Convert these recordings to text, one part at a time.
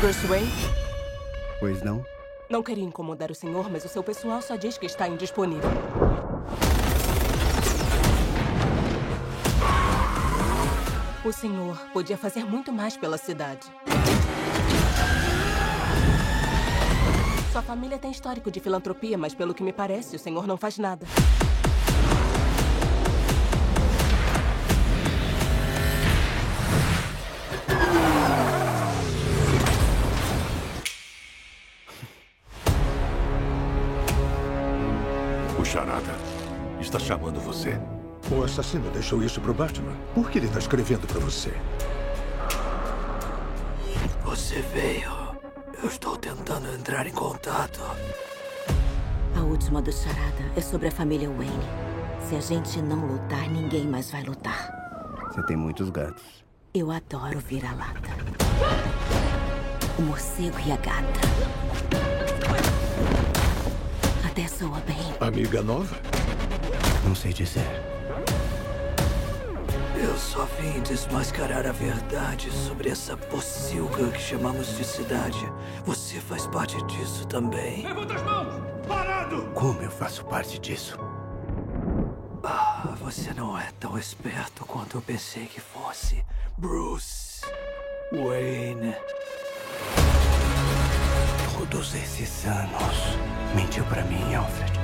Bruce Wayne? Pois não? Não queria incomodar o senhor, mas o seu pessoal só diz que está indisponível. O senhor podia fazer muito mais pela cidade. Sua família tem histórico de filantropia, mas pelo que me parece, o senhor não faz nada. Você. O assassino deixou isso pro Batman. Por que ele tá escrevendo pra você? Você veio. Eu estou tentando entrar em contato. A última do Charada é sobre a família Wayne. Se a gente não lutar, ninguém mais vai lutar. Você tem muitos gatos. Eu adoro vira-lata. O morcego e a gata. Até soa bem. Amiga nova? Não sei dizer. Eu só vim desmascarar a verdade sobre essa pocilga que chamamos de cidade. Você faz parte disso também. Como eu faço parte disso? Ah, você não é tão esperto quanto eu pensei que fosse. Bruce Wayne. Todos esses anos. Mentiu pra mim, Alfred.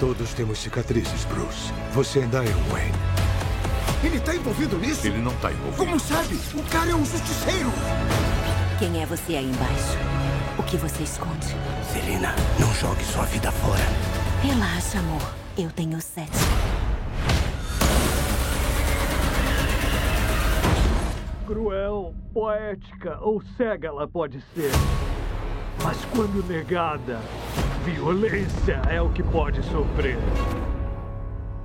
Todos temos cicatrizes, Bruce. Você ainda é um Wayne. Ele tá envolvido nisso? Ele não está envolvido. Como sabe? O cara é um justiceiro. Quem é você aí embaixo? O que você esconde? Celina, não jogue sua vida fora. Relaxa, amor. Eu tenho sete. Cruel, poética ou cega ela pode ser. Mas quando negada, violência é o que pode sofrer.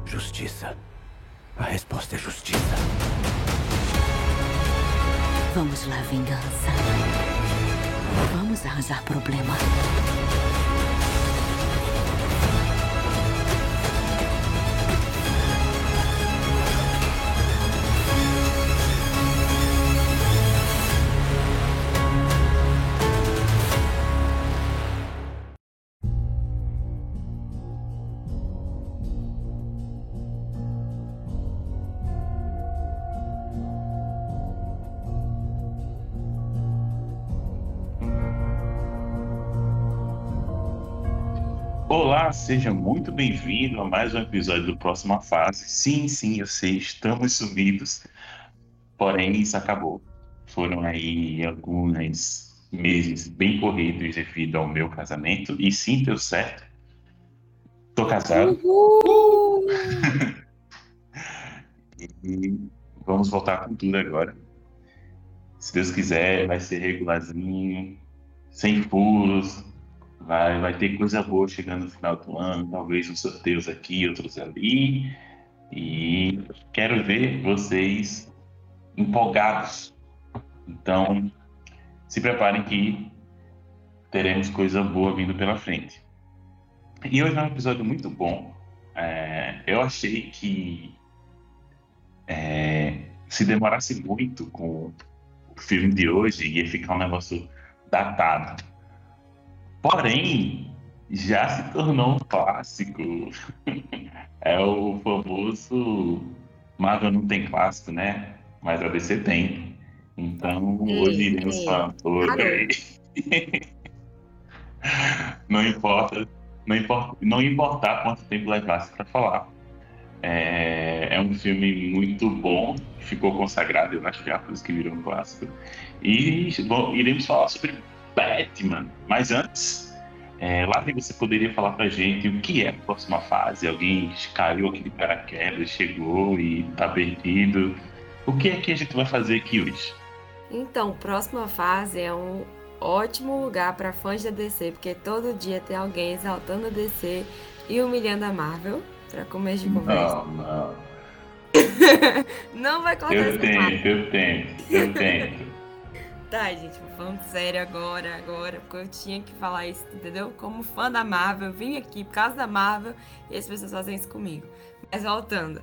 Justiça. A resposta é justiça. Vamos lá, vingança. Vamos arranjar problema. Olá, seja muito bem-vindo a mais um episódio do Próxima Fase. Sim, sim, eu sei, estamos sumidos, porém isso acabou. Foram aí alguns meses bem corridos devido ao meu casamento, e sim, deu certo. Tô casado. e vamos voltar com tudo agora. Se Deus quiser, vai ser regularzinho, sem furos, Vai, vai ter coisa boa chegando no final do ano, talvez uns sorteios aqui, outros ali. E quero ver vocês empolgados. Então, se preparem que teremos coisa boa vindo pela frente. E hoje é um episódio muito bom. É, eu achei que é, se demorasse muito com o filme de hoje, ia ficar um negócio datado. Porém, já se tornou um clássico. é o famoso Marvel não tem clássico, né? Mas a DC tem. Então, hoje iremos falar sobre. não importa, não importa, não importar quanto tempo levasse para falar. É, é, um filme muito bom, ficou consagrado, eu acho que é por isso que virou um clássico. E bom, iremos falar sobre Batman. Mas antes, é, Larry, você poderia falar pra gente o que é a próxima fase? Alguém caiu aqui de paraquedas, chegou e tá perdido. O que é que a gente vai fazer aqui hoje? Então, próxima fase é um ótimo lugar para fãs da DC, porque todo dia tem alguém exaltando a DC e humilhando a Marvel, para começo de conversa. Não, não. Não vai cortar Eu tento, eu tento, eu tento. Tá, gente, falando sério agora, agora, porque eu tinha que falar isso, entendeu? Como fã da Marvel, eu vim aqui por causa da Marvel e as pessoas fazem isso comigo. Mas voltando,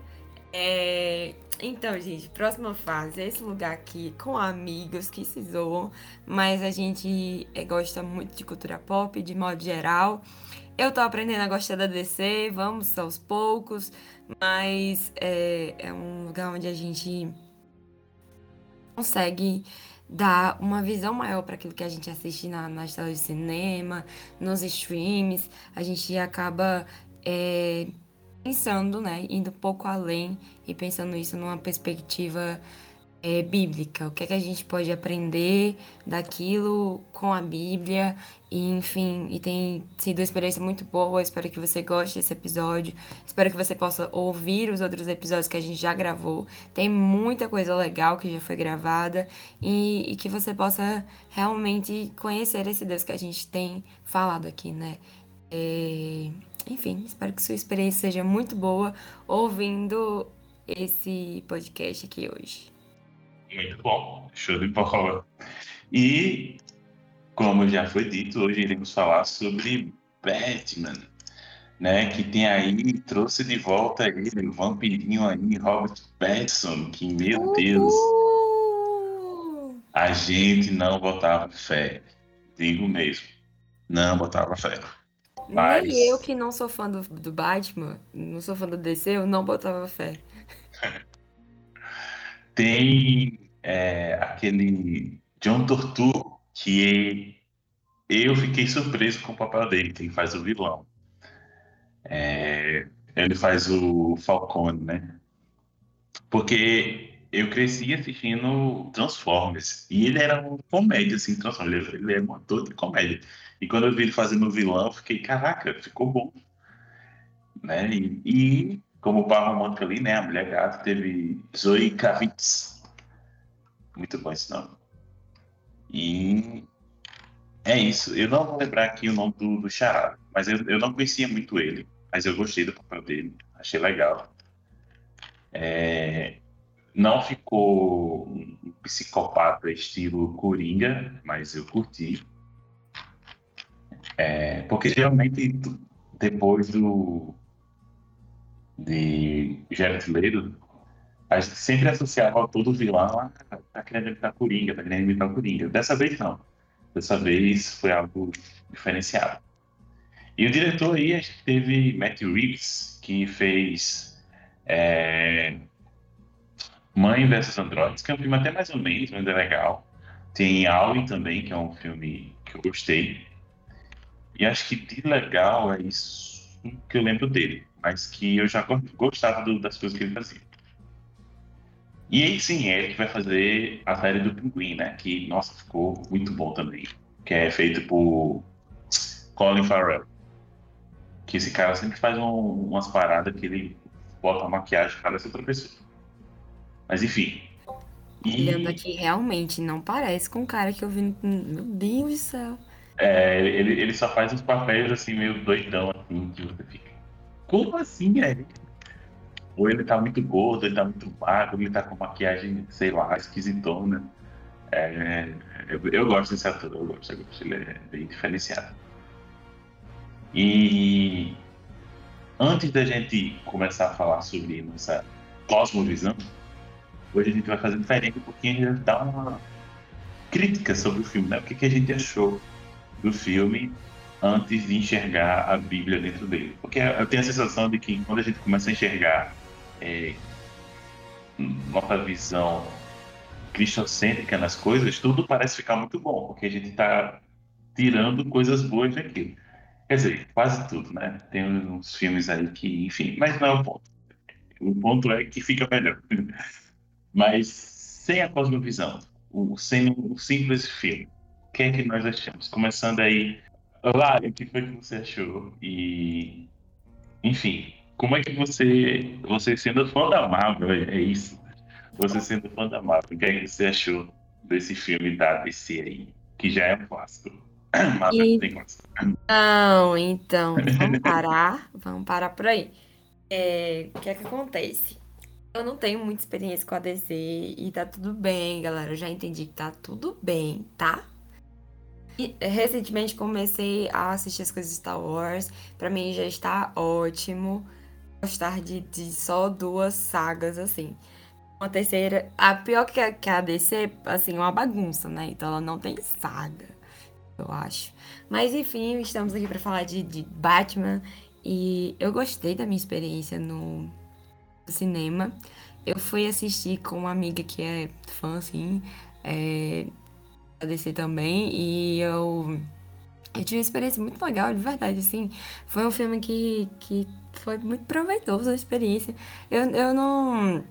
É, então, gente, próxima fase é esse lugar aqui com amigos que se zoam, mas a gente é, gosta muito de cultura pop de modo geral. Eu tô aprendendo a gostar da DC, vamos aos poucos, mas é, é um lugar onde a gente consegue dar uma visão maior para aquilo que a gente assiste na, nas telas de cinema, nos streams. A gente acaba é, pensando, né, indo um pouco além e pensando isso numa perspectiva é, bíblica. O que é que a gente pode aprender daquilo com a Bíblia? E, enfim, e tem sido uma experiência muito boa. Espero que você goste desse episódio. Espero que você possa ouvir os outros episódios que a gente já gravou. Tem muita coisa legal que já foi gravada. E, e que você possa realmente conhecer esse Deus que a gente tem falado aqui, né? É... Enfim, espero que sua experiência seja muito boa ouvindo esse podcast aqui hoje. Muito bom, show de bola. E, como já foi dito, hoje iremos falar sobre Batman, né? Que tem aí, trouxe de volta ele, o vampirinho aí, Robert Pattinson, que, meu Deus, a gente não botava fé. Digo mesmo, não botava fé. Mas... Nem eu que não sou fã do, do Batman, não sou fã do DC, eu não botava fé. Tem é, aquele John Torturro, que eu fiquei surpreso com o papel dele, que ele faz o vilão. É, ele faz o Falcone, né? Porque eu cresci assistindo Transformers e ele era uma comédia, assim, Transformers. Ele é um ator de comédia. E quando eu vi ele fazendo o vilão, eu fiquei, caraca, ficou bom. Né? E, e como par romântico ali, né? A mulher gata teve Zoe Kravitz. Muito bom esse nome. E é isso. Eu não vou lembrar aqui o nome do, do Charada, mas eu, eu não conhecia muito ele. Mas eu gostei do papel dele. Achei legal. É, não ficou um psicopata estilo Coringa, mas eu curti. É, porque geralmente depois do de Jared Leto, a gente sempre associava todo vilão a tá querendo imitar Coringa, tá querendo imitar Coringa. Dessa vez não. Dessa vez foi algo diferenciado. E o diretor aí, a gente teve Matthew Reeves, que fez é, Mãe vs Androids, que é um filme até mais ou menos, mas é legal. Tem Alien também, que é um filme que eu gostei. E acho que de legal é isso que eu lembro dele, mas que eu já gostava do, das coisas que ele fazia. E aí sim, é ele que vai fazer a série do Pinguim, né? Que, nossa, ficou muito bom também. Que é feito por Colin Farrell. Que esse cara sempre faz um, umas paradas que ele bota a maquiagem e parece outra pessoa. Mas enfim. E... Olhando aqui, realmente não parece com o cara que eu vi. Meu Deus do céu. É, ele, ele só faz uns papéis assim, meio doidão, assim, que você fica. Como assim, é? Ou ele tá muito gordo, ele tá muito magro, ele tá com maquiagem, sei lá, esquisitona. É, eu, eu, gosto desse ator, eu gosto, eu gosto, ele é bem diferenciado. E antes da gente começar a falar sobre nossa cosmovisão, hoje a gente vai fazer diferente a gente vai dar uma crítica sobre o filme, né? O que, que a gente achou do filme antes de enxergar a Bíblia dentro dele. Porque eu tenho a sensação de que quando a gente começa a enxergar é, nossa visão cristocêntrica nas coisas, tudo parece ficar muito bom, porque a gente está tirando coisas boas daquilo. Quer dizer, quase tudo, né? Tem uns filmes aí que, enfim, mas não é o ponto. O ponto é que fica melhor. Mas sem a cosmovisão, sem um simples filme, o que é que nós achamos? Começando aí, Lari, o que foi que você achou? E, enfim, como é que você, você sendo fã da Marvel, é, isso? Você sendo fã da Marvel, o que é que você achou desse filme da DC aí, que já é um clássico? Marvel e... tem clássico. Não, então, vamos parar, vamos parar por aí. É, o que é que acontece? Eu não tenho muita experiência com a DC e tá tudo bem, galera. Eu já entendi que tá tudo bem, tá? recentemente comecei a assistir as coisas de Star Wars. Para mim já está ótimo. Gostar de, de só duas sagas, assim. Uma terceira. A pior que a, que a DC, assim, uma bagunça, né? Então ela não tem saga, eu acho. Mas enfim, estamos aqui para falar de, de Batman. E eu gostei da minha experiência no, no cinema. Eu fui assistir com uma amiga que é fã, assim, é, da DC também, e eu, eu tive uma experiência muito legal, de verdade, assim. Foi um filme que, que foi muito proveitoso a experiência. Eu, eu não.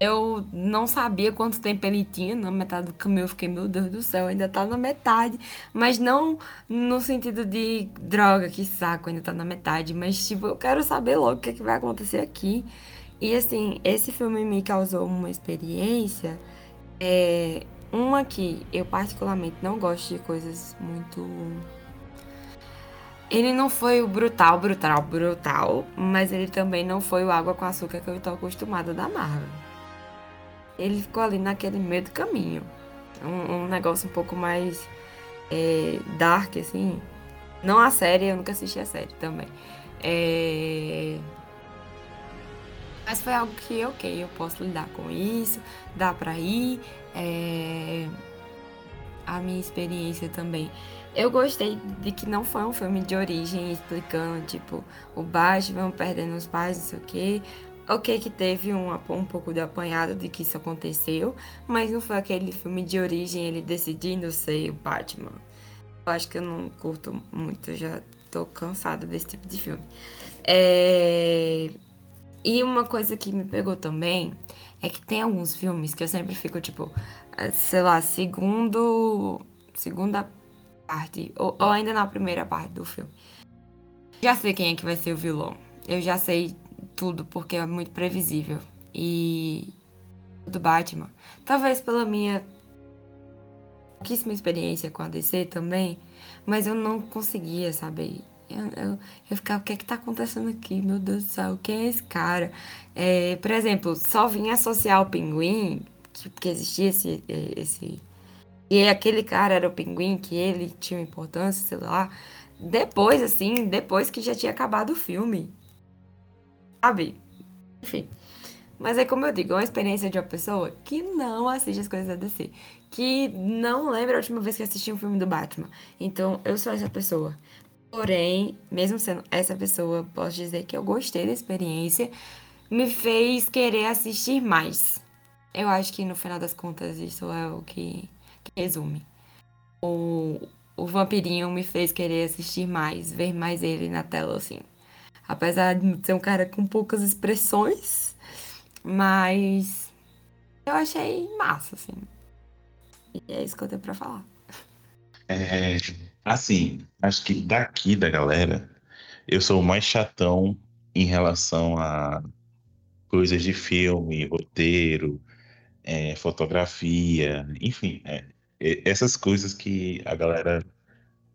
Eu não sabia quanto tempo ele tinha na metade do caminho. Eu fiquei, meu Deus do céu, ainda tá na metade. Mas não no sentido de droga, que saco, ainda tá na metade. Mas, tipo, eu quero saber logo o que, é que vai acontecer aqui. E, assim, esse filme me causou uma experiência. É, uma que eu, particularmente, não gosto de coisas muito ele não foi o brutal, brutal, brutal, mas ele também não foi o água com açúcar que eu estou acostumada da Marvel. Ele ficou ali naquele meio do caminho. Um, um negócio um pouco mais é, dark, assim. Não a série, eu nunca assisti a série também. É... Mas foi algo que, ok, eu posso lidar com isso, dá pra ir. É... A minha experiência também eu gostei de que não foi um filme de origem explicando, tipo, o Batman perdendo os pais, não sei o quê. Ok que teve um, um pouco de apanhado de que isso aconteceu, mas não foi aquele filme de origem ele decidindo ser o Batman. Eu acho que eu não curto muito, já tô cansada desse tipo de filme. É... E uma coisa que me pegou também é que tem alguns filmes que eu sempre fico, tipo, sei lá, segundo. Segunda parte, ou, ou ainda na primeira parte do filme. Já sei quem é que vai ser o vilão. Eu já sei tudo, porque é muito previsível. E do Batman, talvez pela minha pouquíssima experiência com a DC também, mas eu não conseguia saber. Eu, eu, eu ficava, o que é que tá acontecendo aqui? Meu Deus do céu, quem é esse cara? É, por exemplo, só vim associar o pinguim, que, que existia esse, esse e aquele cara era o pinguim, que ele tinha importância, sei lá. Depois, assim, depois que já tinha acabado o filme. Sabe? Enfim. Mas é como eu digo, é uma experiência de uma pessoa que não assiste as coisas da DC. Que não lembra a última vez que assisti um filme do Batman. Então, eu sou essa pessoa. Porém, mesmo sendo essa pessoa, posso dizer que eu gostei da experiência. Me fez querer assistir mais. Eu acho que no final das contas isso é o que resume. O, o Vampirinho me fez querer assistir mais, ver mais ele na tela, assim. Apesar de ser um cara com poucas expressões, mas eu achei massa, assim. E é isso que eu tenho pra falar. É, assim, acho que daqui da galera, eu sou o mais chatão em relação a coisas de filme, roteiro, é, fotografia, enfim, é, essas coisas que a galera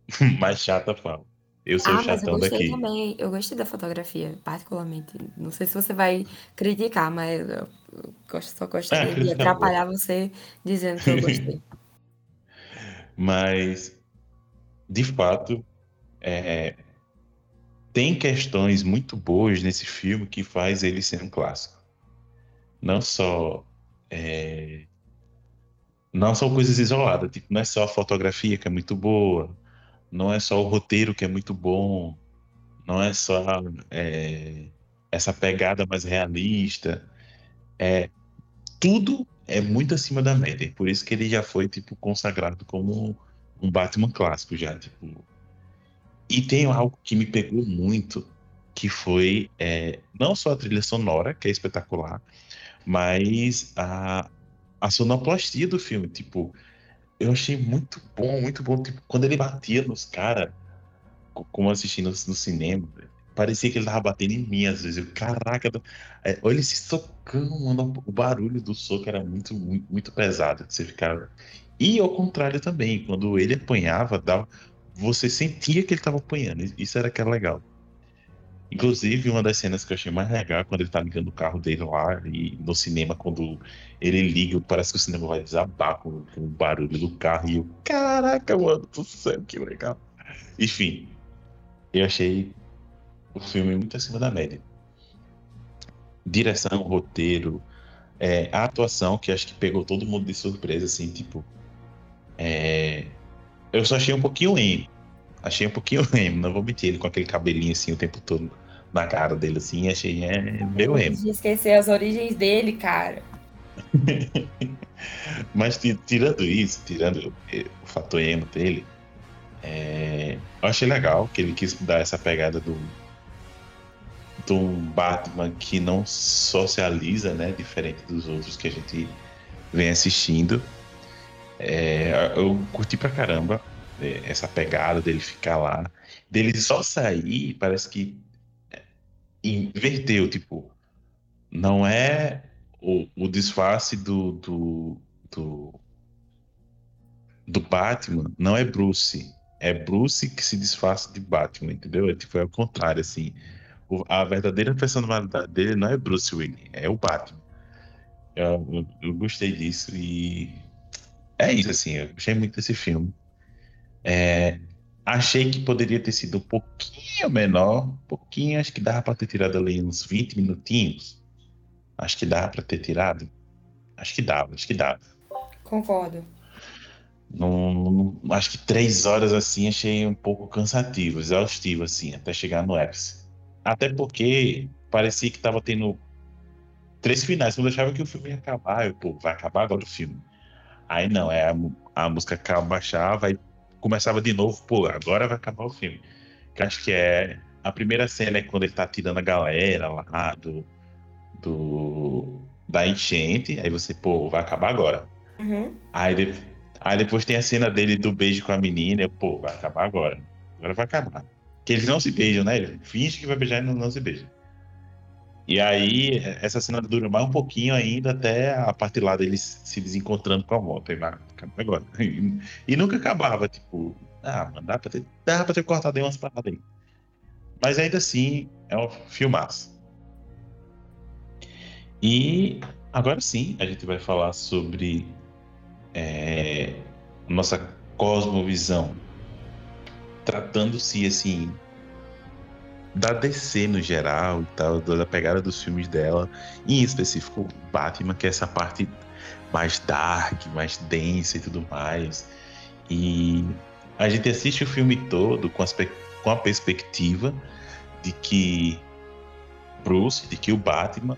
mais chata fala. Eu sou ah, o chatão mas eu gostei daqui. também. Eu gostei da fotografia, particularmente. Não sei se você vai criticar, mas eu só gostaria de atrapalhar você dizendo que eu gostei. mas, de fato, é, tem questões muito boas nesse filme que faz ele ser um clássico. Não só é, não são coisas isoladas, tipo, não é só a fotografia que é muito boa, não é só o roteiro que é muito bom, não é só é, essa pegada mais realista, é tudo é muito acima da média, por isso que ele já foi tipo consagrado como um Batman clássico já, tipo. E tem algo que me pegou muito, que foi é, não só a trilha sonora, que é espetacular, mas a, a sonoplastia do filme. Tipo, eu achei muito bom, muito bom. Tipo, quando ele batia nos caras, como assistindo no, cinema, parecia que ele tava batendo em mim às vezes. Eu, caraca, é, olha esse socão, mano. O barulho do soco era muito, muito, muito pesado. Você ficava. E ao contrário também, quando ele apanhava, dava, você sentia que ele tava apanhando. Isso era que era legal. Inclusive, uma das cenas que eu achei mais legal é quando ele tá ligando o carro dele lá e no cinema, quando ele liga, parece que o cinema vai desabar com, com o barulho do carro. E eu, caraca, mano do céu, que legal. Enfim, eu achei o filme muito acima da média. Direção, roteiro, é, a atuação, que acho que pegou todo mundo de surpresa, assim, tipo. É, eu só achei um pouquinho emo. Achei um pouquinho emo, não vou mentir, ele com aquele cabelinho assim o tempo todo na cara dele, assim, achei é, meio emo. esquecer as origens dele, cara. Mas tirando isso, tirando o fator emo dele, é, eu achei legal que ele quis dar essa pegada do, do Batman que não socializa, né? Diferente dos outros que a gente vem assistindo. É, eu curti pra caramba essa pegada dele ficar lá. Dele só sair, parece que inverteu, tipo, não é o, o disfarce do, do, do, do Batman, não é Bruce. É Bruce que se disfarça de Batman, entendeu? É, tipo, é o contrário, assim. A verdadeira personalidade dele não é Bruce Wayne, é o Batman. Eu, eu, eu, gostei disso e é isso, assim. Eu gostei muito desse filme. É, achei que poderia ter sido um pouquinho menor, um pouquinho, acho que dava para ter tirado ali uns 20 minutinhos. Acho que dá para ter tirado. Acho que dava, acho que dava. Concordo. Não, não, acho que três horas assim achei um pouco cansativo, exaustivo assim, até chegar no ápice. Até porque parecia que tava tendo três finais. Eu achava que o filme ia acabar. Eu, pô, vai acabar agora o filme. Aí não, é a, a música baixava, vai começava de novo, pô, agora vai acabar o filme. Que acho que é. A primeira cena é quando ele tá tirando a galera lá do, do, da enchente, aí você, pô, vai acabar agora. Uhum. Aí, de, aí depois tem a cena dele do beijo com a menina, eu, pô, vai acabar agora. Agora vai acabar. Que eles não se beijam, né? Ele finge que vai beijar e não, não se beija. E aí, essa cena dura mais um pouquinho ainda até a parte lá deles se desencontrando com a moto. Aí agora. E, e, nunca acabava, tipo, ah, mano, dá pra ter, dá pra ter cortado aí umas paradas aí. Mas ainda assim, é um filmaço. E agora sim, a gente vai falar sobre é, nossa cosmovisão, tratando-se assim da DC no geral e tal, da pegada dos filmes dela, em específico Batman, que é essa parte mais dark, mais densa e tudo mais. E a gente assiste o filme todo com, com a perspectiva de que Bruce, de que o Batman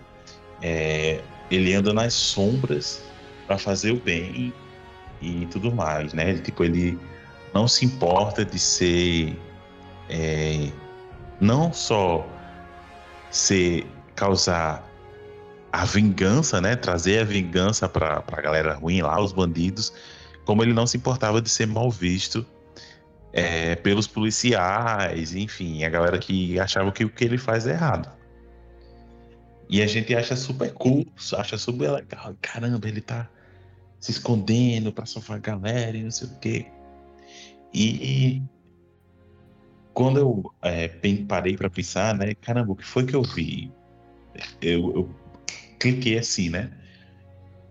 é, ele anda nas sombras para fazer o bem e tudo mais, né? Ele, tipo, ele não se importa de ser é, não só ser causar a vingança, né? Trazer a vingança para a galera ruim lá, os bandidos, como ele não se importava de ser mal visto é, pelos policiais, enfim, a galera que achava que o que ele faz é errado. E a gente acha super cool, acha super legal. Caramba, ele tá se escondendo pra salvar a galera e não sei o quê. E quando eu é, parei para pensar, né? Caramba, o que foi que eu vi? Eu, eu cliquei assim, né?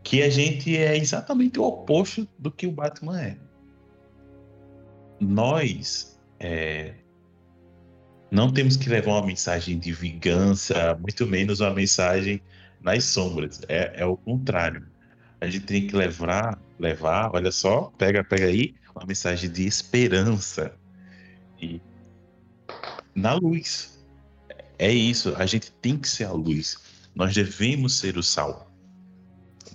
Que a gente é exatamente o oposto do que o Batman é. Nós é, não temos que levar uma mensagem de vingança, muito menos uma mensagem nas sombras. É, é o contrário. A gente tem que levar, levar, olha só, pega, pega aí, uma mensagem de esperança e na luz. É isso, a gente tem que ser a luz. Nós devemos ser o sal.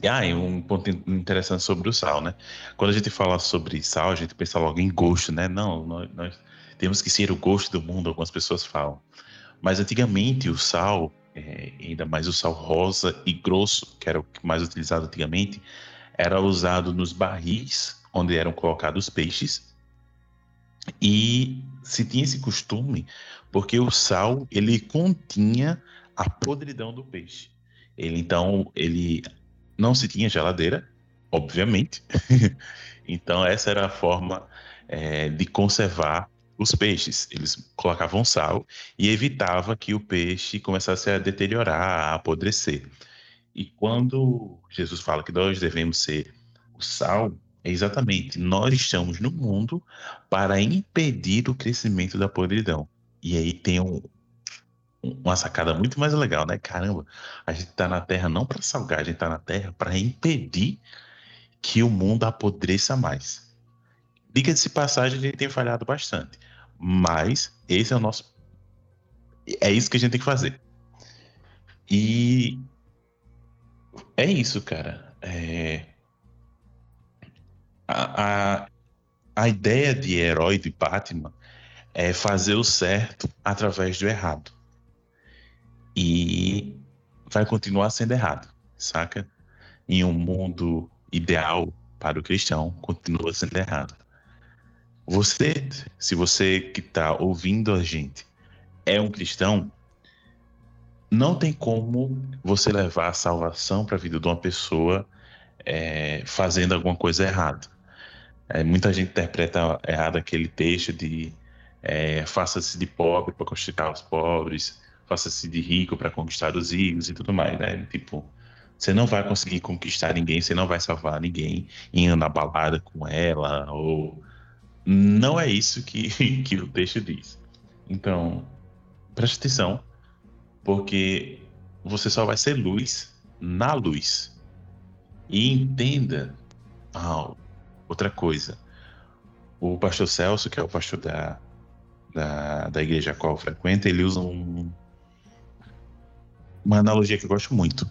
E ah, um ponto interessante sobre o sal, né? Quando a gente fala sobre sal, a gente pensa logo em gosto, né? Não, nós, nós temos que ser o gosto do mundo, algumas pessoas falam. Mas antigamente o sal, é, ainda mais o sal rosa e grosso, que era o mais utilizado antigamente, era usado nos barris onde eram colocados peixes. E se tinha esse costume porque o sal ele continha a podridão do peixe. Ele então ele não se tinha geladeira, obviamente. então essa era a forma é, de conservar os peixes. Eles colocavam sal e evitava que o peixe começasse a deteriorar, a apodrecer. E quando Jesus fala que nós devemos ser o sal, exatamente nós estamos no mundo para impedir o crescimento da podridão. E aí tem um, uma sacada muito mais legal, né? Caramba, a gente tá na Terra não para salgar, a gente tá na Terra para impedir que o mundo apodreça mais. Diga-se passagem, a gente tem falhado bastante. Mas esse é o nosso. É isso que a gente tem que fazer. E é isso, cara. É... A, a, ideia de herói de Batman é fazer o certo através do errado. E vai continuar sendo errado, saca? Em um mundo ideal para o cristão, continua sendo errado. Você, se você que está ouvindo a gente é um cristão, não tem como você levar a salvação para a vida de uma pessoa é, fazendo alguma coisa errada. É, muita gente interpreta errado aquele texto de é, faça-se de pobre para conquistar os pobres, faça-se de rico para conquistar os ricos e tudo mais, né? Tipo, você não vai conseguir conquistar ninguém, você não vai salvar ninguém indo na balada com ela, ou. Não é isso que, que o texto diz. Então, preste atenção, porque você só vai ser luz na luz. E entenda ah, outra coisa. O pastor Celso, que é o pastor da, da, da igreja a qual frequenta, ele usa um, uma analogia que eu gosto muito.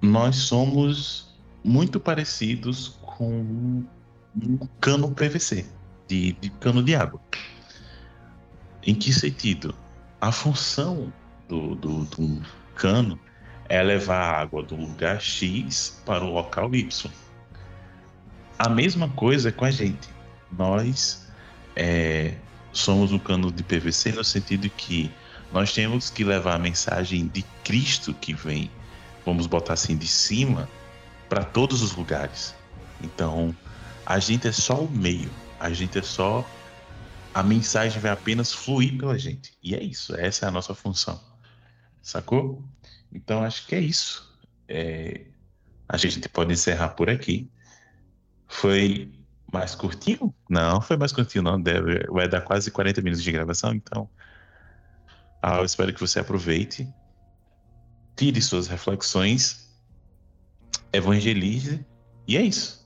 Nós somos muito parecidos com um cano PVC, de, de cano de água. Em que sentido? A função do, do, do cano é levar a água do lugar X para o local Y. A mesma coisa com a gente. Nós é, somos um cano de PVC no sentido que nós temos que levar a mensagem de Cristo que vem, vamos botar assim, de cima, para todos os lugares. Então, a gente é só o meio, a gente é só. A mensagem vai apenas fluir pela gente. E é isso, essa é a nossa função. Sacou? Então, acho que é isso. É... A gente pode encerrar por aqui. Foi mais curtinho? Não, foi mais curtinho, não. Deve, vai dar quase 40 minutos de gravação, então. Ah, eu espero que você aproveite, tire suas reflexões, evangelize, e é isso.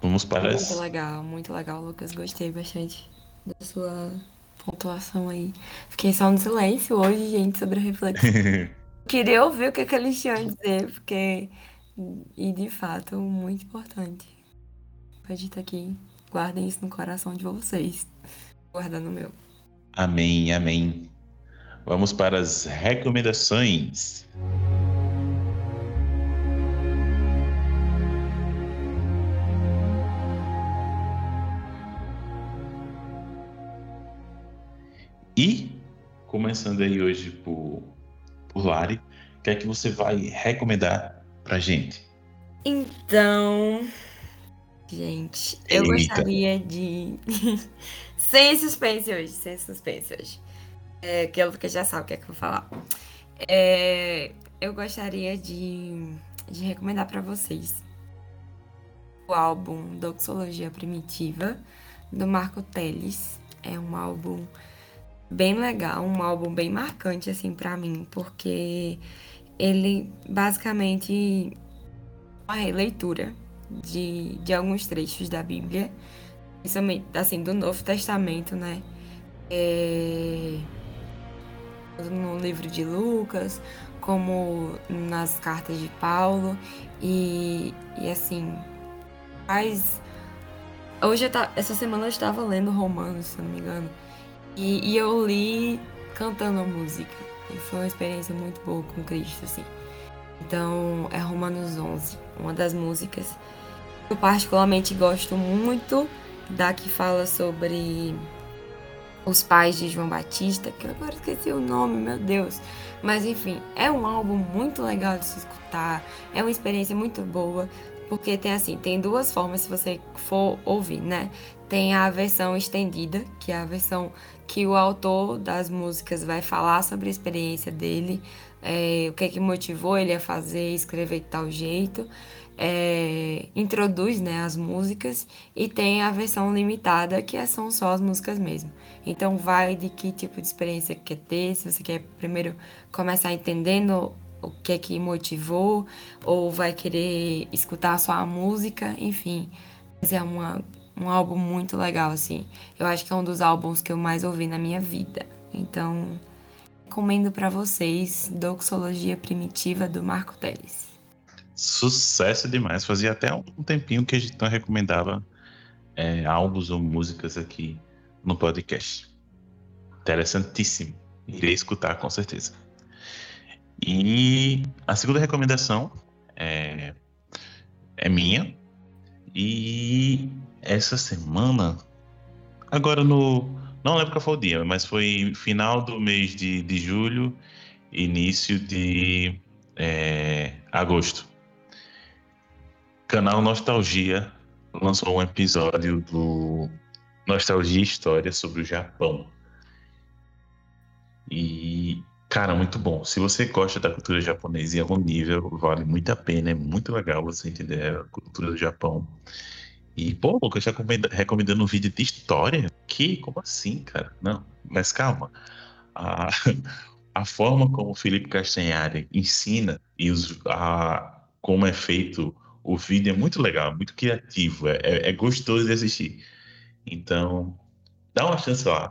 Vamos para Muito as... legal, muito legal, Lucas. Gostei bastante da sua pontuação aí. Fiquei só no silêncio hoje, gente, sobre a reflexão. Queria ouvir o que, que eles tinham a dizer, porque. E de fato, muito importante. Pode estar aqui. Guardem isso no coração de vocês. Guardando o meu. Amém, amém. Vamos para as recomendações. E, começando aí hoje por, por Lari, o que é que você vai recomendar pra gente? Então, gente, eu Eita. gostaria de. sem suspense hoje, sem suspense hoje é, que que já sabe o que é que eu vou falar. É, eu gostaria de, de recomendar para vocês o álbum Doxologia Primitiva, do Marco Teles. É um álbum bem legal, um álbum bem marcante, assim, para mim, porque ele basicamente uma releitura de, de alguns trechos da Bíblia, principalmente, assim, do Novo Testamento, né? É no livro de Lucas, como nas cartas de Paulo. E, e assim, faz. Hoje, tá, essa semana eu estava lendo Romanos, se não me engano. E, e eu li cantando a música. E foi uma experiência muito boa com Cristo, assim. Então, é Romanos 11, uma das músicas. Eu particularmente gosto muito da que fala sobre os pais de João Batista, que eu agora esqueci o nome, meu Deus. Mas enfim, é um álbum muito legal de se escutar, é uma experiência muito boa, porque tem assim, tem duas formas se você for ouvir, né? Tem a versão estendida, que é a versão que o autor das músicas vai falar sobre a experiência dele, é, o que é que motivou ele a fazer, escrever de tal jeito. é, introduz né, as músicas e tem a versão limitada, que é, são só as músicas mesmo. Então vai de que tipo de experiência quer ter, se você quer primeiro começar entendendo o que é que motivou, ou vai querer escutar só a música, enfim. Mas é uma, um álbum muito legal, assim. Eu acho que é um dos álbuns que eu mais ouvi na minha vida. Então, recomendo para vocês Doxologia Primitiva do Marco Teles. Sucesso demais. Fazia até um tempinho que a gente não recomendava é, álbuns ou músicas aqui no podcast. Interessantíssimo. Irei escutar com certeza. E a segunda recomendação é, é minha. E essa semana, agora no. Não lembro qual foi o dia, mas foi final do mês de, de julho, início de é, agosto. Canal Nostalgia lançou um episódio do Nostalgia História sobre o Japão. E, cara, muito bom. Se você gosta da cultura japonesa em algum nível, vale muito a pena. É muito legal você entender a cultura do Japão. E, pô, Lucas já recomendando um vídeo de história? Que? Como assim, cara? Não, mas calma. A, a forma como o Felipe Castanhari ensina e os, a, como é feito o vídeo é muito legal, muito criativo, é, é, é gostoso de assistir. Então, dá uma chance lá.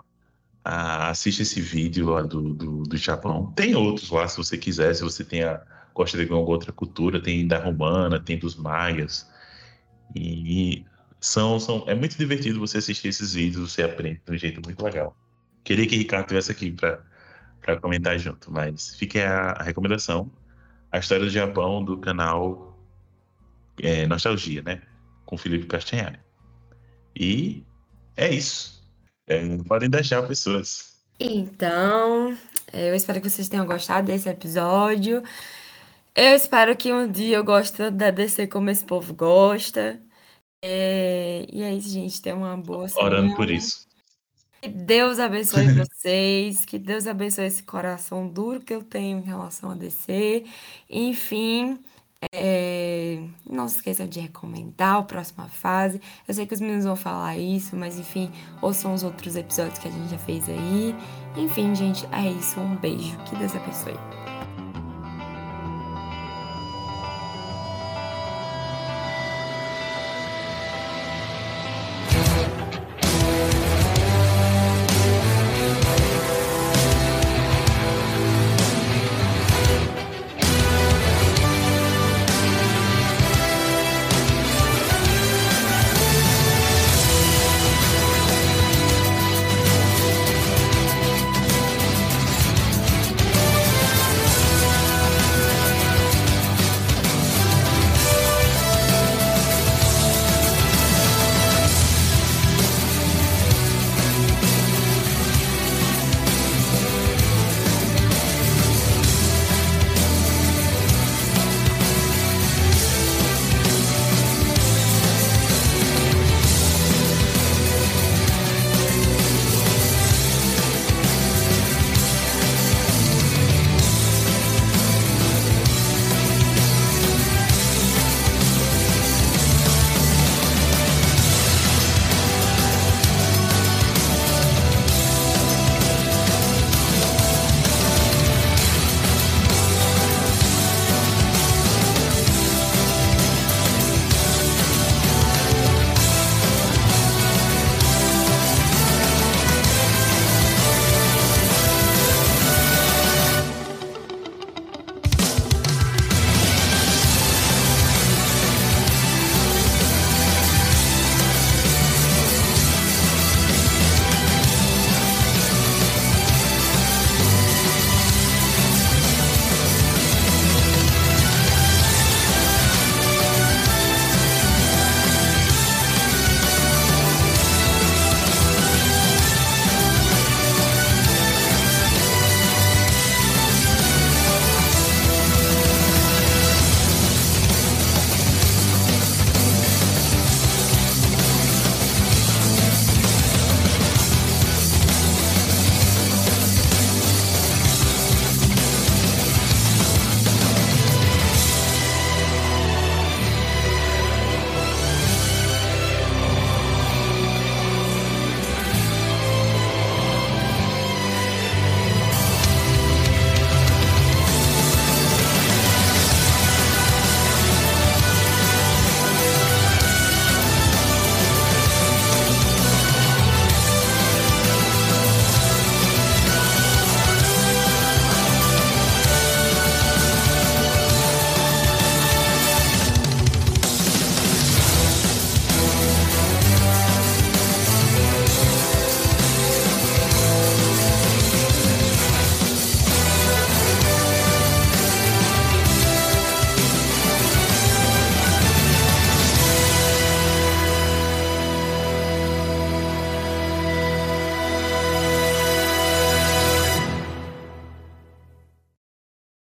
Assiste esse vídeo lá do, do, do, Japão. Tem outros lá, se você quiser, se você tem a, gosta de alguma outra cultura, tem da romana, tem dos maias. E são, são, é muito divertido você assistir esses vídeos, você aprende de um jeito muito legal. Queria que o Ricardo estivesse aqui para comentar junto, mas fique a, a recomendação. A história do Japão do canal é, Nostalgia, né? Com Felipe Castanhari. E é isso. É, podem deixar pessoas. Então, eu espero que vocês tenham gostado desse episódio. Eu espero que um dia eu goste da DC como esse povo gosta. É, e é isso, gente. Tenha uma boa semana. Orando por isso. Que Deus abençoe vocês. Que Deus abençoe esse coração duro que eu tenho em relação a DC. Enfim. É, não se esqueçam de recomendar a próxima fase. Eu sei que os meninos vão falar isso, mas enfim, ouçam os outros episódios que a gente já fez aí. Enfim, gente, é isso. Um beijo. Que Deus abençoe.